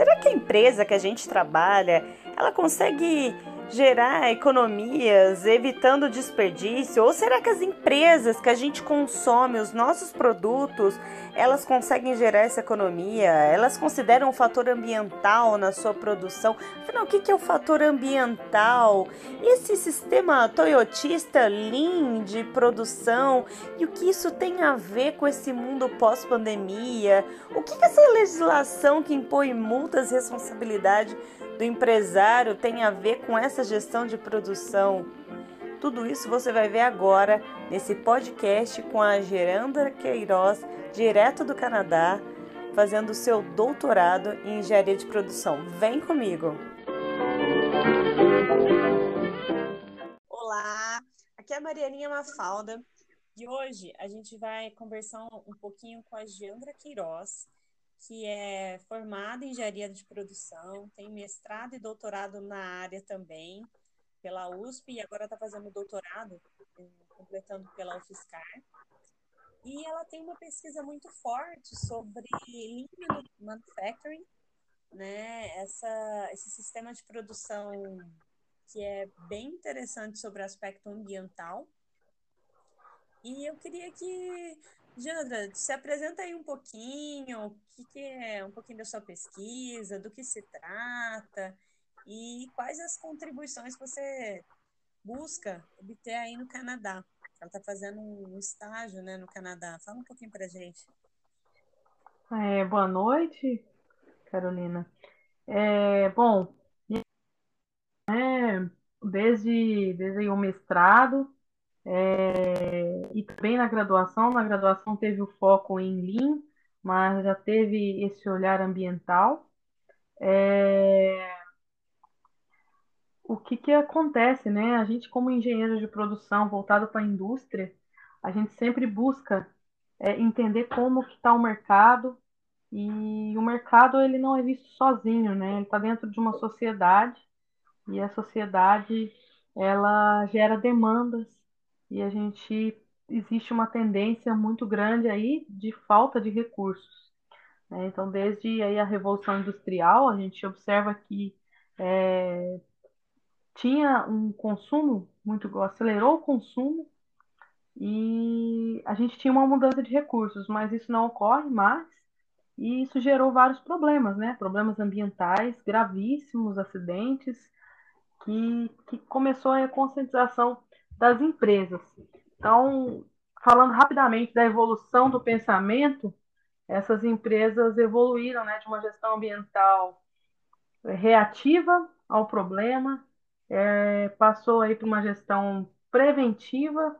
Será que a empresa que a gente trabalha, ela consegue gerar economias, evitando desperdício? Ou será que as empresas que a gente consome, os nossos produtos, elas conseguem gerar essa economia? Elas consideram o fator ambiental na sua produção? Afinal, o que é o fator ambiental? E esse sistema toyotista lean de produção? E o que isso tem a ver com esse mundo pós-pandemia? O que essa legislação que impõe multas e responsabilidade do empresário tem a ver com essa gestão de produção? Tudo isso você vai ver agora nesse podcast com a Geranda Queiroz, direto do Canadá, fazendo seu doutorado em engenharia de produção. Vem comigo! Olá, aqui é a Marianinha Mafalda e hoje a gente vai conversar um pouquinho com a Geandra Queiroz, que é formada em engenharia de produção, tem mestrado e doutorado na área também, pela USP, e agora está fazendo doutorado, completando pela UFSCar. E ela tem uma pesquisa muito forte sobre lean manufacturing, né? Essa, esse sistema de produção que é bem interessante sobre o aspecto ambiental. E eu queria que Jandra, se apresenta aí um pouquinho, o que, que, é um pouquinho da sua pesquisa, do que se trata e quais as contribuições você busca obter aí no Canadá. Ela está fazendo um estágio né, no Canadá. Fala um pouquinho para gente. É, boa noite, Carolina. É, bom, é, desde, desde o mestrado, é, e também na graduação, na graduação teve o foco em Lean, mas já teve esse olhar ambiental. É, o que que acontece, né? A gente, como engenheiro de produção voltado para a indústria, a gente sempre busca é, entender como que está o mercado e o mercado ele não é visto sozinho, né? Ele está dentro de uma sociedade e a sociedade ela gera demandas e a gente existe uma tendência muito grande aí de falta de recursos. Né? Então, desde aí a Revolução Industrial, a gente observa que é, tinha um consumo muito acelerou o consumo e a gente tinha uma mudança de recursos, mas isso não ocorre mais e isso gerou vários problemas, né? Problemas ambientais gravíssimos, acidentes, que, que começou a conscientização das empresas. Então, falando rapidamente da evolução do pensamento, essas empresas evoluíram né, de uma gestão ambiental reativa ao problema, é, passou aí para uma gestão preventiva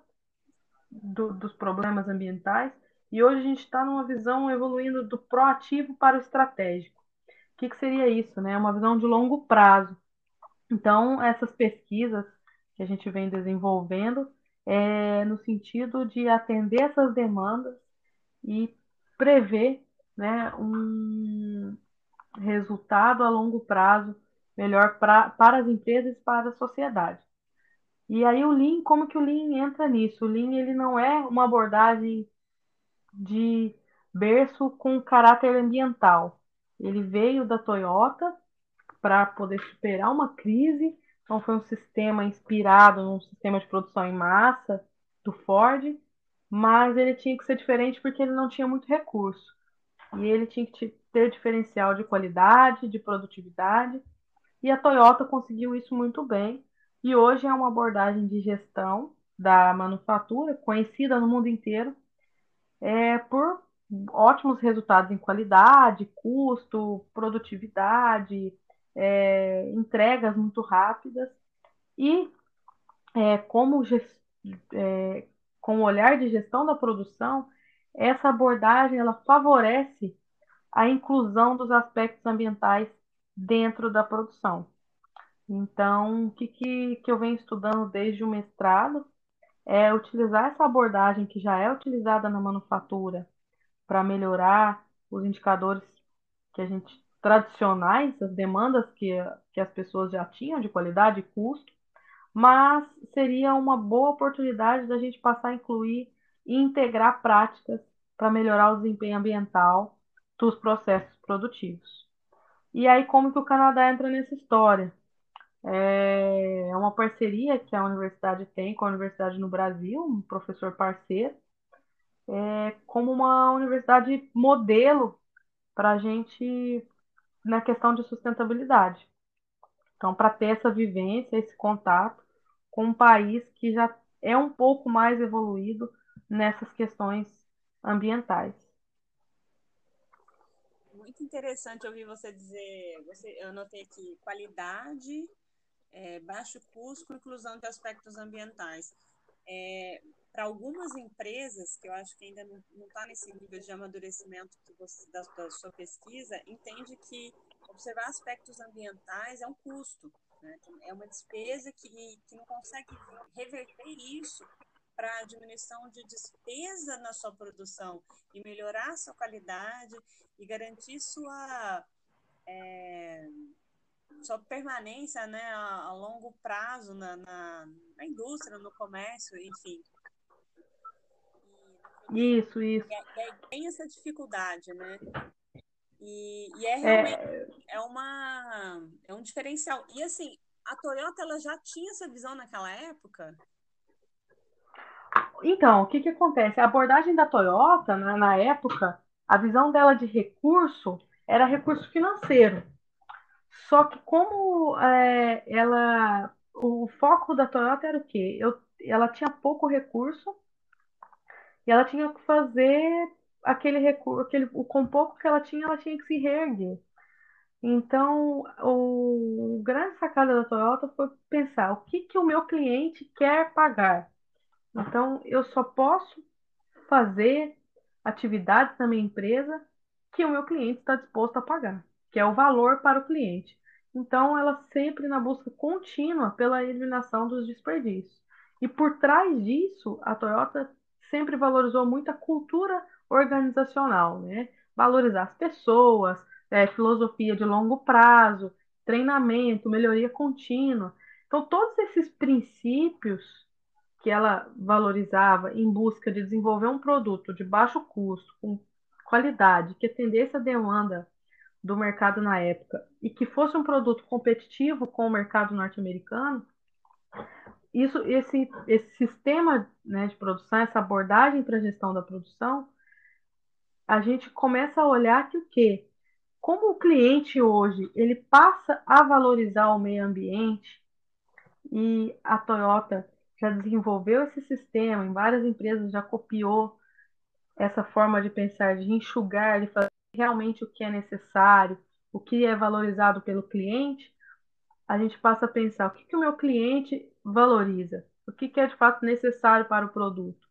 do, dos problemas ambientais, e hoje a gente está numa visão evoluindo do proativo para o estratégico. O que, que seria isso? Né? Uma visão de longo prazo. Então, essas pesquisas que a gente vem desenvolvendo é no sentido de atender essas demandas e prever né, um resultado a longo prazo melhor pra, para as empresas e para a sociedade. E aí o Lean, como que o Lean entra nisso? O Lean ele não é uma abordagem de berço com caráter ambiental. Ele veio da Toyota para poder superar uma crise então foi um sistema inspirado num sistema de produção em massa do Ford, mas ele tinha que ser diferente porque ele não tinha muito recurso. E ele tinha que ter diferencial de qualidade, de produtividade, e a Toyota conseguiu isso muito bem. E hoje é uma abordagem de gestão da manufatura, conhecida no mundo inteiro, é, por ótimos resultados em qualidade, custo, produtividade, é, entregas muito rápidas e é, como é, com o olhar de gestão da produção, essa abordagem ela favorece a inclusão dos aspectos ambientais dentro da produção. Então, o que, que, que eu venho estudando desde o mestrado é utilizar essa abordagem que já é utilizada na manufatura para melhorar os indicadores que a gente tradicionais, as demandas que, que as pessoas já tinham de qualidade e custo, mas seria uma boa oportunidade da gente passar a incluir e integrar práticas para melhorar o desempenho ambiental dos processos produtivos. E aí, como que o Canadá entra nessa história? É uma parceria que a universidade tem com a universidade no Brasil, um professor parceiro, é como uma universidade modelo para a gente na questão de sustentabilidade. Então, para ter essa vivência, esse contato com um país que já é um pouco mais evoluído nessas questões ambientais. Muito interessante ouvir você dizer, você, eu anotei aqui, qualidade, é, baixo custo, inclusão de aspectos ambientais. É, para algumas empresas, que eu acho que ainda não está nesse nível de amadurecimento você, da, da, sua pesquisa, entende que observar aspectos ambientais é um custo, né? é uma despesa que, que não consegue reverter isso para diminuição de despesa na sua produção e melhorar a sua qualidade e garantir sua, é, sua permanência né, a, a longo prazo na, na, na, indústria, no comércio, enfim. Isso, isso. E, e tem essa dificuldade, né? E, e é realmente é... é... uma, é um diferencial. E assim, a Toyota ela já tinha essa visão naquela época? Então, o que, que acontece? A abordagem da Toyota, né, na época, a visão dela de recurso era recurso financeiro. Só que como é, ela, o foco da Toyota era o quê? Eu, ela tinha pouco recurso e ela tinha que fazer aquele recurso, aquele, com pouco que ela tinha, ela tinha que se reerguer. Então, o, o grande sacada da Toyota foi pensar o que, que o meu cliente quer pagar. Então, eu só posso fazer atividades na minha empresa que o meu cliente está disposto a pagar, que é o valor para o cliente. Então, ela sempre na busca contínua pela eliminação dos desperdícios. E por trás disso, a Toyota sempre valorizou muito a cultura organizacional, né? Valorizar as pessoas, é, filosofia de longo prazo, treinamento, melhoria contínua. Então, todos esses princípios que ela valorizava em busca de desenvolver um produto de baixo custo, com qualidade, que atendesse a demanda do mercado na época e que fosse um produto competitivo com o mercado norte-americano, isso, esse, esse sistema né, de produção, essa abordagem para a gestão da produção, a gente começa a olhar que o quê? Como o cliente hoje ele passa a valorizar o meio ambiente e a Toyota já desenvolveu esse sistema, em várias empresas já copiou essa forma de pensar, de enxugar, de fazer realmente o que é necessário, o que é valorizado pelo cliente, a gente passa a pensar o que, que o meu cliente valoriza, o que, que é de fato necessário para o produto.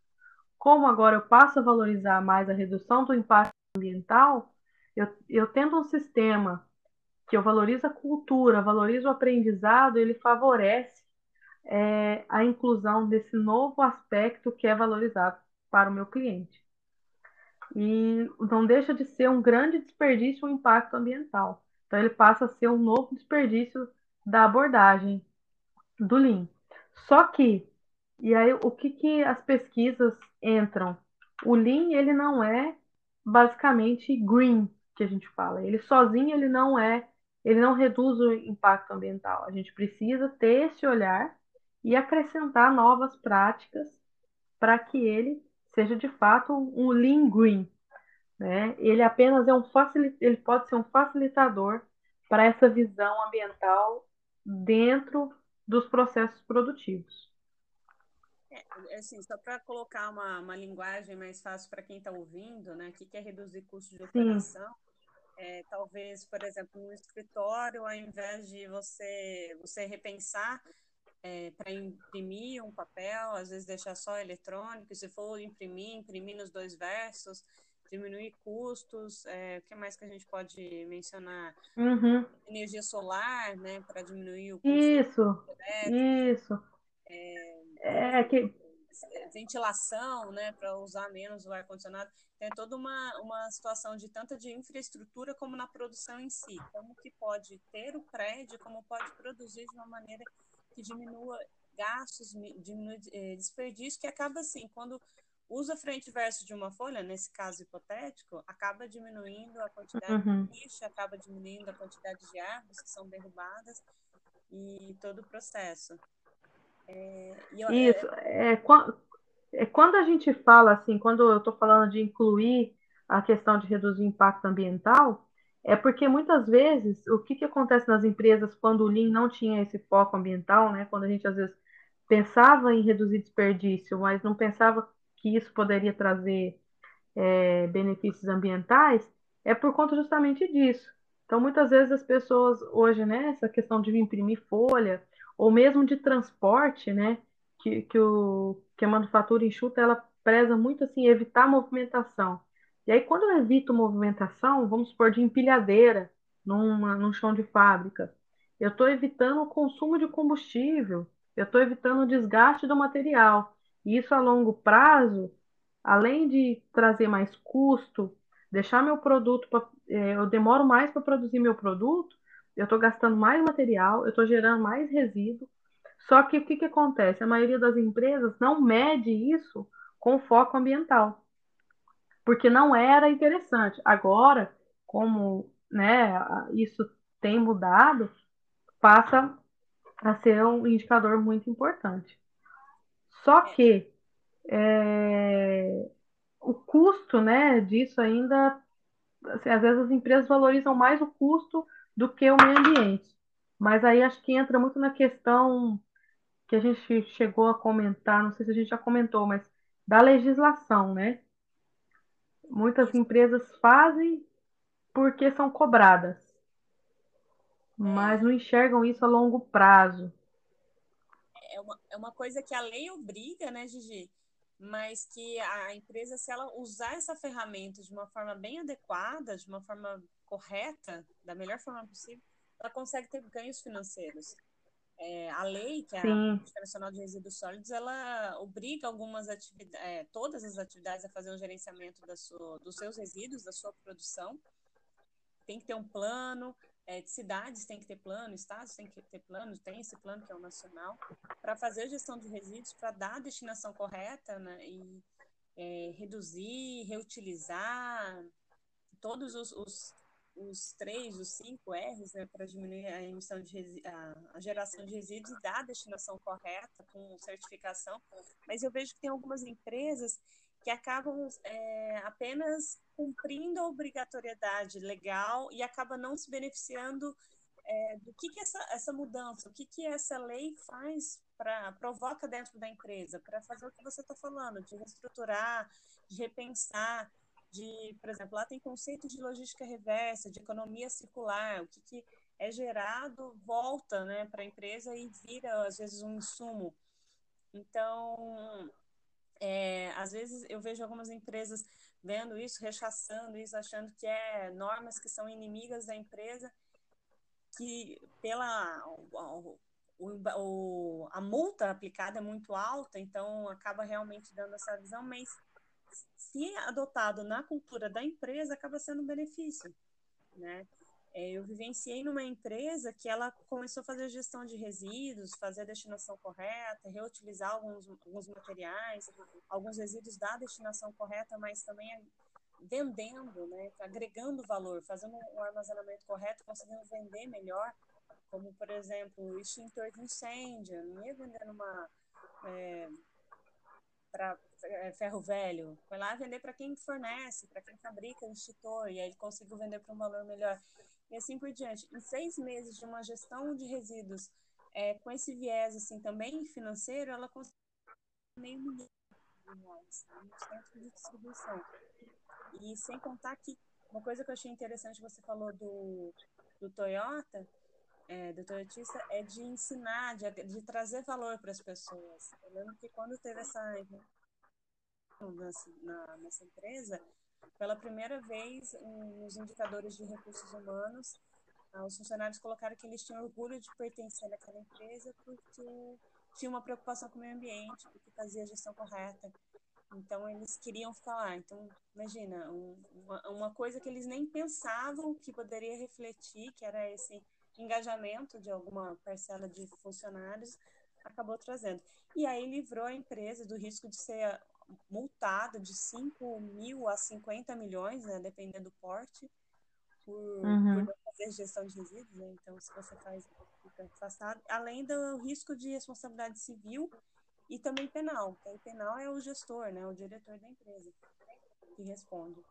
Como agora eu passo a valorizar mais a redução do impacto ambiental, eu, eu tendo um sistema que eu valorizo a cultura, valorizo o aprendizado, ele favorece é, a inclusão desse novo aspecto que é valorizado para o meu cliente. E não deixa de ser um grande desperdício o impacto ambiental. Então, ele passa a ser um novo desperdício da abordagem do Lean. Só que, e aí o que, que as pesquisas entram? O Lean, ele não é basicamente green, que a gente fala. Ele sozinho, ele não é, ele não reduz o impacto ambiental. A gente precisa ter esse olhar e acrescentar novas práticas para que ele seja de fato um lean green. Né? Ele apenas é um facilit... ele pode ser um facilitador para essa visão ambiental dentro dos processos produtivos. É, assim, só para colocar uma, uma linguagem mais fácil para quem está ouvindo, né? O que é reduzir custo de operação? É, talvez, por exemplo, no escritório, ao invés de você, você repensar é, para imprimir um papel, às vezes deixar só eletrônico, se for imprimir, imprimir nos dois versos, diminuir custos, é, o que mais que a gente pode mencionar? Uhum. Energia solar, né, para diminuir o custo. Isso, isso. É, é que... Ventilação, né, para usar menos o ar-condicionado. É toda uma, uma situação de tanto de infraestrutura como na produção em si. Como que pode ter o prédio, como pode produzir de uma maneira que diminua gastos, diminui eh, desperdício, que acaba assim, quando usa frente e verso de uma folha, nesse caso hipotético, acaba diminuindo a quantidade uhum. de lixo, acaba diminuindo a quantidade de árvores que são derrubadas e todo o processo. É, eu, Isso, é, é, é, quando a gente fala assim, quando eu estou falando de incluir a questão de reduzir o impacto ambiental, é porque muitas vezes o que, que acontece nas empresas quando o Lean não tinha esse foco ambiental, né? Quando a gente às vezes pensava em reduzir desperdício, mas não pensava que isso poderia trazer é, benefícios ambientais, é por conta justamente disso. Então, muitas vezes as pessoas hoje, né, essa questão de imprimir folha, ou mesmo de transporte, né, que, que, o, que a manufatura enxuta, ela preza muito assim, evitar movimentação. E aí, quando eu evito movimentação, vamos supor, de empilhadeira numa, num chão de fábrica, eu estou evitando o consumo de combustível, eu estou evitando o desgaste do material. E isso a longo prazo, além de trazer mais custo, deixar meu produto, pra, é, eu demoro mais para produzir meu produto, eu estou gastando mais material, eu estou gerando mais resíduo. Só que o que, que acontece? A maioria das empresas não mede isso com foco ambiental, porque não era interessante. Agora, como né, isso tem mudado, passa a ser um indicador muito importante. Só que é, o custo né, disso ainda, assim, às vezes as empresas valorizam mais o custo do que o meio ambiente. Mas aí acho que entra muito na questão que a gente chegou a comentar, não sei se a gente já comentou, mas da legislação, né? Muitas empresas fazem porque são cobradas, mas não enxergam isso a longo prazo. É uma, é uma coisa que a lei obriga, né, Gigi? Mas que a empresa, se ela usar essa ferramenta de uma forma bem adequada, de uma forma correta, da melhor forma possível, ela consegue ter ganhos financeiros. É, a lei, que é a Política Nacional de Resíduos Sólidos, ela obriga algumas atividades, é, todas as atividades a fazer um gerenciamento sua, dos seus resíduos, da sua produção. Tem que ter um plano, é, cidades têm que ter plano, estados têm que ter plano, tem esse plano que é o nacional, para fazer a gestão de resíduos, para dar a destinação correta né, e é, reduzir, reutilizar todos os, os, os, três, os cinco R's, né, para diminuir a emissão de a, a, geração de resíduos e dar a destinação correta com certificação. Mas eu vejo que tem algumas empresas que acabam é, apenas cumprindo a obrigatoriedade legal e acaba não se beneficiando é, do que, que essa, essa mudança, o que, que essa lei faz para provoca dentro da empresa, para fazer o que você está falando, de reestruturar, de repensar, de, por exemplo, lá tem conceito de logística reversa, de economia circular, o que, que é gerado volta né, para a empresa e vira, às vezes, um insumo. Então, é, às vezes eu vejo algumas empresas vendo isso, rechaçando isso, achando que é normas que são inimigas da empresa, que pela o, o, a multa aplicada é muito alta, então acaba realmente dando essa visão, mas se adotado na cultura da empresa, acaba sendo um benefício, né? É, eu vivenciei numa empresa que ela começou a fazer gestão de resíduos, fazer a destinação correta, reutilizar alguns, alguns materiais, alguns resíduos da destinação correta, mas também vendendo, né, agregando valor, fazendo um armazenamento correto, conseguindo vender melhor, como, por exemplo, extintor de incêndio, não ia vender numa... É, para é, ferro velho, foi lá vender para quem fornece, para quem fabrica o extintor, e aí ele conseguiu vender por um valor melhor e assim por diante. Em seis meses de uma gestão de resíduos é, com esse viés assim também financeiro, ela conseguiu meio milhão de reais né, no centro de distribuição. E sem contar que uma coisa que eu achei interessante, você falou do, do Toyota, é, do Toyotista, é de ensinar, de, de trazer valor para as pessoas. Eu lembro que quando teve essa nessa, na, nessa empresa, pela primeira vez, nos indicadores de recursos humanos, ah, os funcionários colocaram que eles tinham orgulho de pertencer àquela empresa porque tinha uma preocupação com o meio ambiente, porque fazia a gestão correta. Então, eles queriam ficar lá. Então, imagina, um, uma, uma coisa que eles nem pensavam que poderia refletir, que era esse engajamento de alguma parcela de funcionários, acabou trazendo. E aí livrou a empresa do risco de ser multada de 5 mil a 50 milhões, né, dependendo do porte, por, uhum. por não fazer gestão de resíduos. Né? Então, se você faz, fica afastado. Além do risco de responsabilidade civil e também penal. Que aí penal é o gestor, né, o diretor da empresa que responde.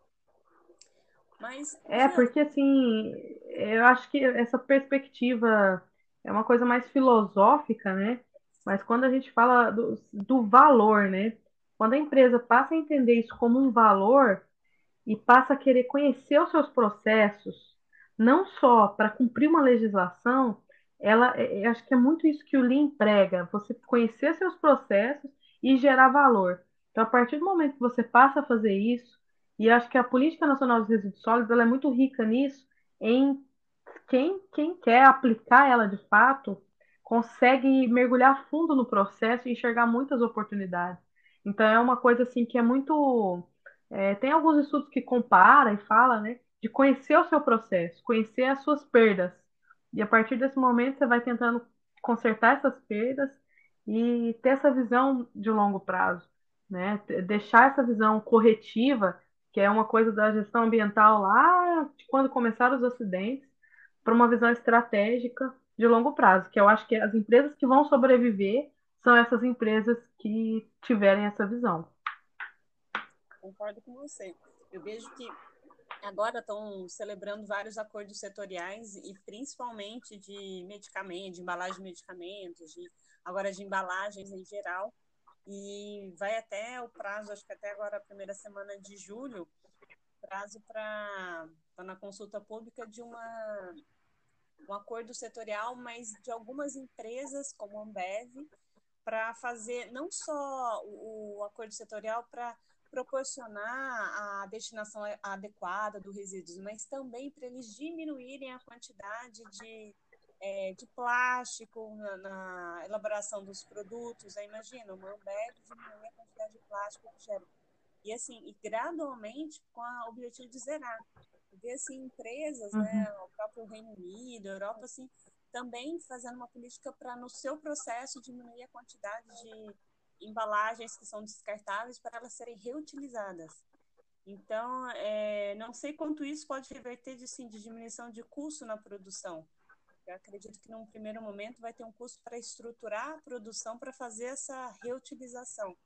Mas, é, porque assim, eu acho que essa perspectiva é uma coisa mais filosófica, né? Mas quando a gente fala do, do valor, né? Quando a empresa passa a entender isso como um valor e passa a querer conhecer os seus processos, não só para cumprir uma legislação, ela, é, eu acho que é muito isso que o Lean prega, você conhecer seus processos e gerar valor. Então, a partir do momento que você passa a fazer isso, e acho que a Política Nacional dos Resíduos Sólidos ela é muito rica nisso, em quem, quem quer aplicar ela de fato consegue mergulhar fundo no processo e enxergar muitas oportunidades. Então é uma coisa assim que é muito. É, tem alguns estudos que compara e fala, né, de conhecer o seu processo, conhecer as suas perdas. E a partir desse momento você vai tentando consertar essas perdas e ter essa visão de longo prazo, né? Deixar essa visão corretiva que é uma coisa da gestão ambiental lá de quando começaram os acidentes, para uma visão estratégica de longo prazo, que eu acho que as empresas que vão sobreviver são essas empresas que tiverem essa visão. Concordo com você. Eu vejo que agora estão celebrando vários acordos setoriais e principalmente de medicamentos, de embalagem de medicamentos, de, agora de embalagens em geral, e vai até o prazo, acho que até agora, a primeira semana de julho, prazo para na consulta pública de uma, um acordo setorial, mas de algumas empresas, como a Ambev, para fazer não só o, o acordo setorial para proporcionar a destinação adequada dos resíduos, mas também para eles diminuírem a quantidade de é, de plástico na, na, elaboração dos produtos. Aí imagina, uma Ambev diminuir a quantidade de plástico que gera. E assim, e gradualmente com o objetivo de zerar. Porque assim, empresas, né, uhum. né, o próprio Reino Unido, a Europa, assim, também fazendo uma política para, no seu processo, diminuir a quantidade de embalagens que são descartáveis para elas serem reutilizadas. Então, é, não sei quanto isso pode reverter de, assim, de diminuição de custo na produção, eu acredito que num primeiro momento vai ter um custo para estruturar a produção para fazer essa reutilização.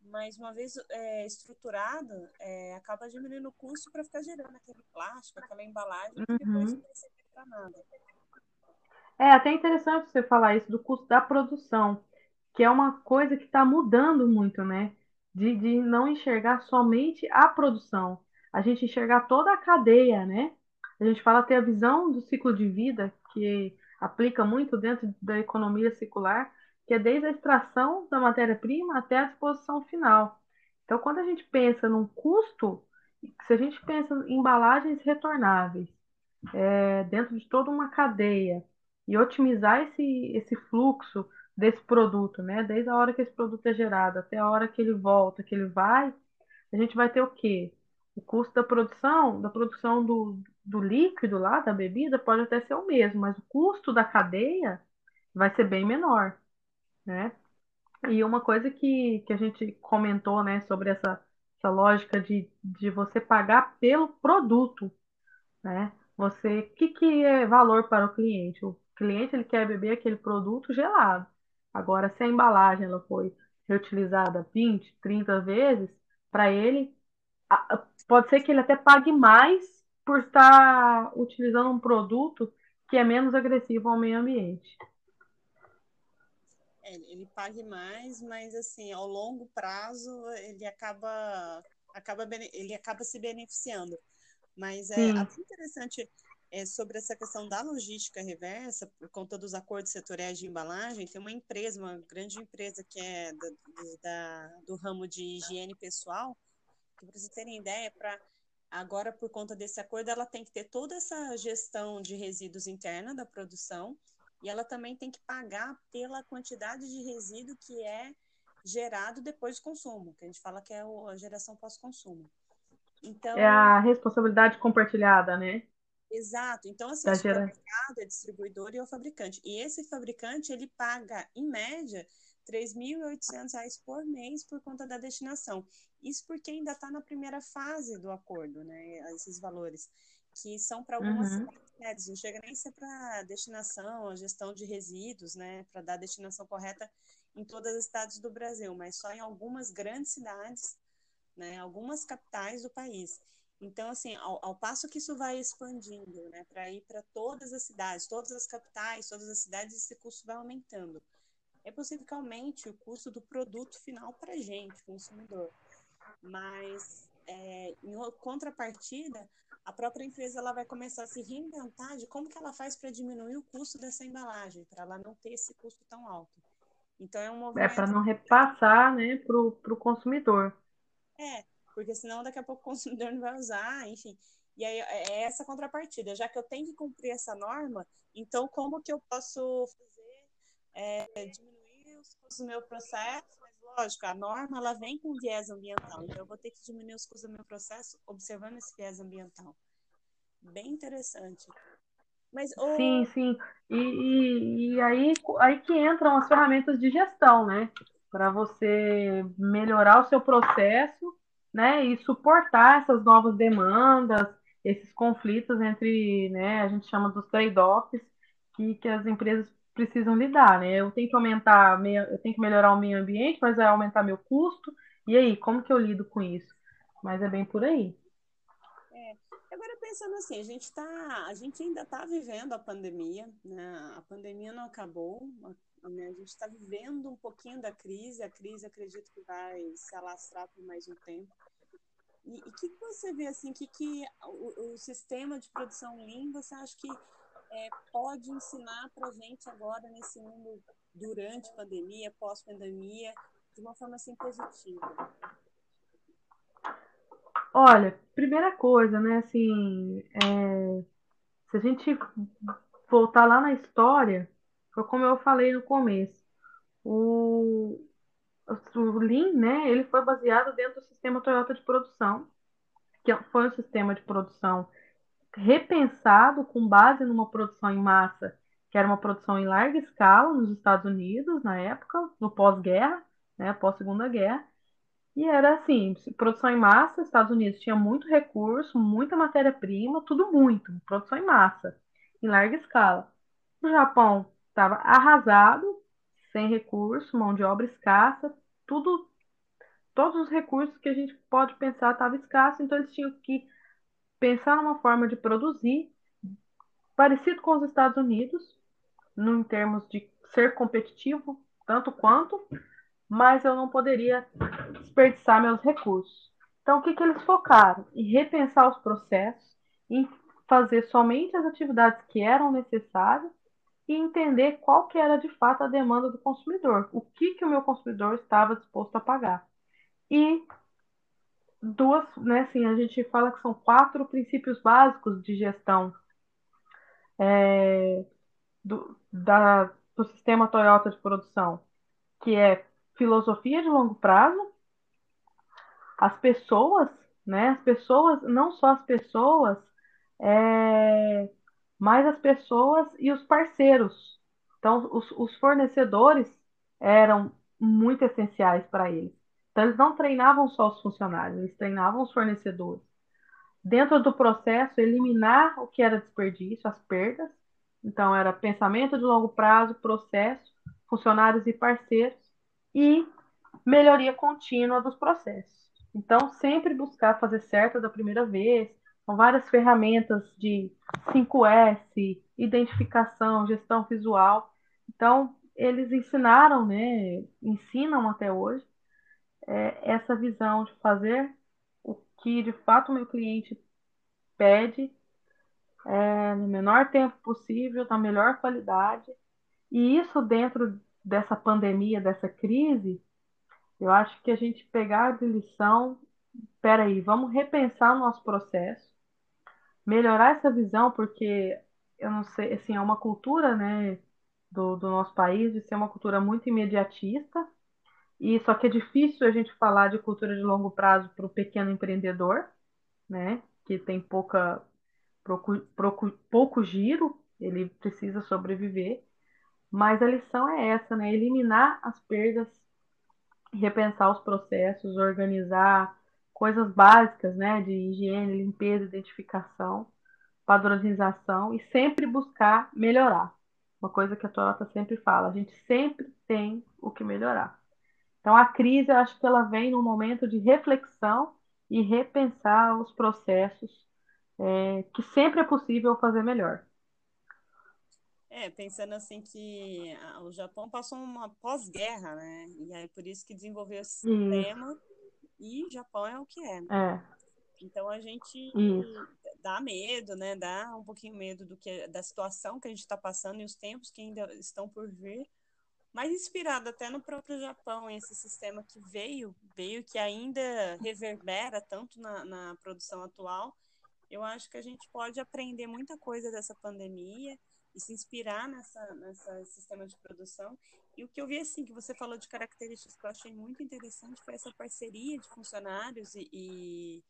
Mas uma vez é, estruturado, é, acaba diminuindo o custo para ficar gerando aquele plástico, aquela embalagem que depois uhum. não servir para nada. É até interessante você falar isso do custo da produção, que é uma coisa que está mudando muito, né? De, de não enxergar somente a produção, a gente enxergar toda a cadeia, né? A gente fala ter a visão do ciclo de vida, que aplica muito dentro da economia circular, que é desde a extração da matéria-prima até a disposição final. Então, quando a gente pensa num custo, se a gente pensa em embalagens retornáveis, é, dentro de toda uma cadeia, e otimizar esse, esse fluxo desse produto, né? Desde a hora que esse produto é gerado até a hora que ele volta, que ele vai, a gente vai ter o quê? O custo da produção, da produção do, do líquido lá, da bebida, pode até ser o mesmo, mas o custo da cadeia vai ser bem menor, né? E uma coisa que, que a gente comentou, né, sobre essa, essa lógica de, de você pagar pelo produto, né? Você, o que, que é valor para o cliente? O cliente ele quer beber aquele produto gelado. Agora, se a embalagem ela foi reutilizada 20, 30 vezes, para ele pode ser que ele até pague mais por estar utilizando um produto que é menos agressivo ao meio ambiente. É, ele pague mais, mas assim, ao longo prazo ele acaba, acaba ele acaba se beneficiando. Mas é Sim. até interessante é, sobre essa questão da logística reversa, por conta dos acordos setoriais de embalagem, tem uma empresa, uma grande empresa que é da, da do ramo de higiene pessoal, que para vocês terem ideia, para Agora, por conta desse acordo, ela tem que ter toda essa gestão de resíduos interna da produção e ela também tem que pagar pela quantidade de resíduo que é gerado depois do consumo, que a gente fala que é a geração pós-consumo. Então, é a responsabilidade compartilhada, né? Exato. Então, assim, da o supermercado é distribuidor e é o fabricante. E esse fabricante, ele paga, em média, R$ 3.800 por mês por conta da destinação. Isso porque ainda está na primeira fase do acordo, né? Esses valores, que são para algumas uhum. cidades, não chega nem a ser para destinação, a gestão de resíduos, né? Para dar a destinação correta em todas as cidades do Brasil, mas só em algumas grandes cidades, né? Algumas capitais do país. Então, assim, ao, ao, passo que isso vai expandindo, né, para ir para todas as cidades, todas as capitais, todas as cidades, esse custo vai aumentando. É possível que aumente o custo do produto final para a gente, consumidor. Mas, é, em contrapartida, a própria empresa ela vai começar a se reinventar de como que ela faz para diminuir o custo dessa embalagem, para ela não ter esse custo tão alto. Então, é um é movimento... É para não repassar né, para o consumidor. É, porque senão daqui a pouco o consumidor não vai usar, enfim. E aí é essa contrapartida, já que eu tenho que cumprir essa norma, então como que eu posso fazer é, diminuir os custos do meu processo? Mas lógico, a norma ela vem com viés ambiental, então eu vou ter que diminuir os custos do meu processo observando esse viés ambiental. Bem interessante. Mas. Sim, sim. E, e, e, aí, aí que entram as ferramentas de gestão, né? Para você melhorar o seu processo né, e suportar essas novas demandas, esses conflitos entre, né, a gente chama dos trade-offs que, que as empresas precisam lidar, né? Eu tenho que aumentar, eu tenho que melhorar o meio ambiente, mas vai aumentar meu custo. E aí, como que eu lido com isso? Mas é bem por aí. É. Agora pensando assim, a gente tá, a gente ainda está vivendo a pandemia, né? A pandemia não acabou, né? A gente está vivendo um pouquinho da crise, a crise acredito que vai se alastrar por mais um tempo. E o que, que você vê assim, que, que o, o, sistema de produção Lean você acha que é, pode ensinar para a gente agora nesse mundo durante pandemia, pós-pandemia, de uma forma assim positiva? Olha, primeira coisa, né, assim, é, se a gente voltar lá na história, foi como eu falei no começo. O, o Lean, né, ele foi baseado dentro do sistema Toyota de produção, que foi um sistema de produção repensado com base numa produção em massa, que era uma produção em larga escala nos Estados Unidos na época, no pós-guerra, né, pós-segunda guerra. E era assim, produção em massa, Estados Unidos tinha muito recurso, muita matéria-prima, tudo muito, produção em massa, em larga escala. O Japão estava arrasado, sem recurso, mão de obra escassa, tudo, todos os recursos que a gente pode pensar estavam escassos, então eles tinham que pensar numa forma de produzir parecido com os Estados Unidos, em termos de ser competitivo, tanto quanto, mas eu não poderia desperdiçar meus recursos. Então, o que, que eles focaram? Em repensar os processos, em fazer somente as atividades que eram necessárias e entender qual que era de fato a demanda do consumidor, o que, que o meu consumidor estava disposto a pagar. E duas, né, assim, a gente fala que são quatro princípios básicos de gestão é, do, da, do sistema Toyota de produção, que é filosofia de longo prazo, as pessoas, né, as pessoas, não só as pessoas, é, mas as pessoas e os parceiros. Então, os, os fornecedores eram muito essenciais para eles. Então, eles não treinavam só os funcionários, eles treinavam os fornecedores. Dentro do processo, eliminar o que era desperdício, as perdas. Então, era pensamento de longo prazo, processo, funcionários e parceiros e melhoria contínua dos processos. Então, sempre buscar fazer certo da primeira vez, com várias ferramentas de 5S, identificação, gestão visual. Então, eles ensinaram, né, ensinam até hoje, é, essa visão de fazer o que de fato o meu cliente pede é, no menor tempo possível, na melhor qualidade. E isso dentro dessa pandemia, dessa crise, eu acho que a gente pegar de lição, peraí, vamos repensar o nosso processo, melhorar essa visão, porque eu não sei, assim, é uma cultura, né, do, do nosso país de ser uma cultura muito imediatista, e só que é difícil a gente falar de cultura de longo prazo para o pequeno empreendedor, né, que tem pouca, pouco, pouco, pouco giro, ele precisa sobreviver. Mas a lição é essa, né? Eliminar as perdas, repensar os processos, organizar coisas básicas, né? De higiene, limpeza, identificação, padronização e sempre buscar melhorar. Uma coisa que a Toyota sempre fala, a gente sempre tem o que melhorar. Então a crise, eu acho que ela vem num momento de reflexão e repensar os processos, é, que sempre é possível fazer melhor. É, pensando assim que o Japão passou uma pós-guerra, né? E aí por isso que desenvolveu esse sistema e Japão é o que é. Né? É. Então a gente isso. dá medo, né? Dá um pouquinho medo do que da situação que a gente está passando e os tempos que ainda estão por vir. Mas inspirado até no próprio Japão, esse sistema que veio, veio que ainda reverbera tanto na, na produção atual. Eu acho que a gente pode aprender muita coisa dessa pandemia e se inspirar nessa, nessa sistema de produção. E o que eu vi, assim, que você falou de características que eu achei muito interessante foi essa parceria de funcionários e, e,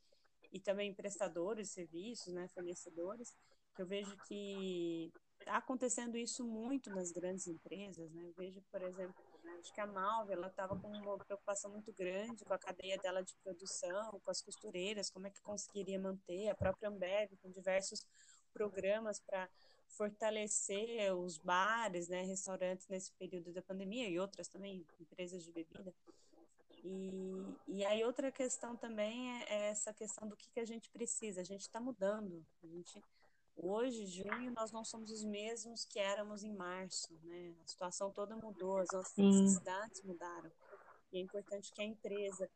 e também prestadores de serviços, né, fornecedores, que eu vejo que está acontecendo isso muito nas grandes empresas, né? Eu vejo, por exemplo, acho que a Malve, ela estava com uma preocupação muito grande com a cadeia dela de produção, com as costureiras, como é que conseguiria manter, a própria Ambev com diversos programas para fortalecer os bares, né, restaurantes nesse período da pandemia e outras também, empresas de bebida. E, e aí outra questão também é, é essa questão do que, que a gente precisa. A gente está mudando. A gente, hoje, junho, nós não somos os mesmos que éramos em março. Né? A situação toda mudou, as nossas necessidades mudaram. E é importante que a empresa,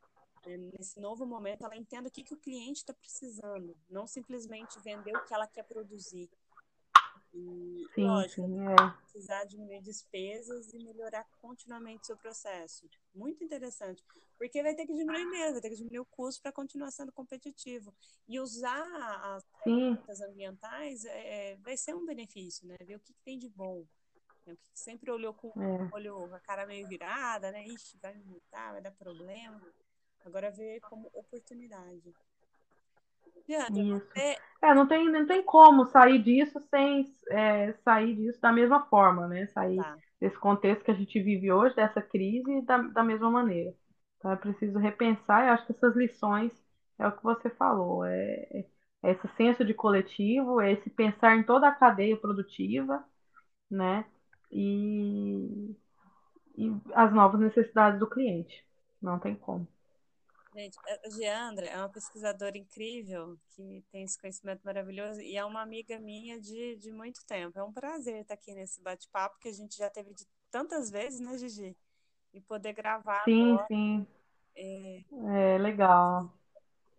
né, nesse novo momento, ela entenda o que, que o cliente está precisando. Não simplesmente vender o que ela quer produzir e, sim, lógico, sim, é. precisar diminuir despesas e melhorar continuamente o seu processo. Muito interessante. Porque vai ter que diminuir mesmo, vai ter que diminuir o custo para continuar sendo competitivo. E usar as ferramentas ambientais é, vai ser um benefício, né? Ver o que, que tem de bom. Né? O que sempre olhou com é. olhou a cara meio virada, né? Ixi, vai me multar, vai dar problema. Agora ver como oportunidade. É... é, não tem, não tem como sair disso sem é, sair disso da mesma forma, né? Sair tá. desse contexto que a gente vive hoje, dessa crise, da, da mesma maneira. Então é preciso repensar, e acho que essas lições é o que você falou, é, é esse senso de coletivo, é esse pensar em toda a cadeia produtiva, né? E, e as novas necessidades do cliente. Não tem como. Gente, a Geandra é uma pesquisadora incrível, que tem esse conhecimento maravilhoso e é uma amiga minha de, de muito tempo. É um prazer estar aqui nesse bate-papo que a gente já teve de tantas vezes, né, Gigi? E poder gravar. Sim, agora. sim. É... é, legal.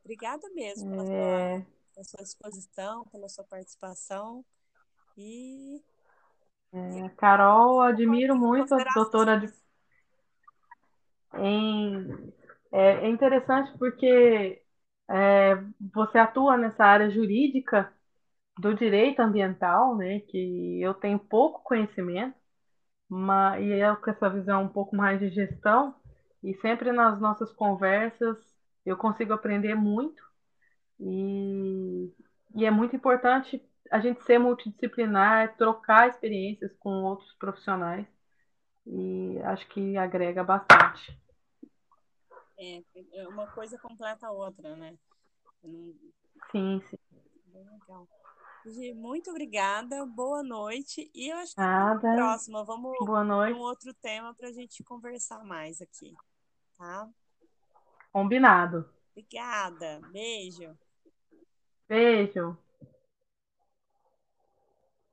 Obrigada mesmo pela, é... sua, pela sua exposição, pela sua participação. E. É, Carol, admiro muito a doutora de... em é, é interessante porque é, você atua nessa área jurídica do direito ambiental, né, que eu tenho pouco conhecimento, mas, e eu com essa visão um pouco mais de gestão, e sempre nas nossas conversas eu consigo aprender muito, e, e é muito importante a gente ser multidisciplinar, trocar experiências com outros profissionais, e acho que agrega bastante. É, é, uma coisa completa a outra, né? Sim, sim. Bem legal. Muito obrigada, boa noite. E eu acho que Nada. próxima vamos boa noite. um outro tema para a gente conversar mais aqui, tá? Combinado. Obrigada. Beijo. Beijo.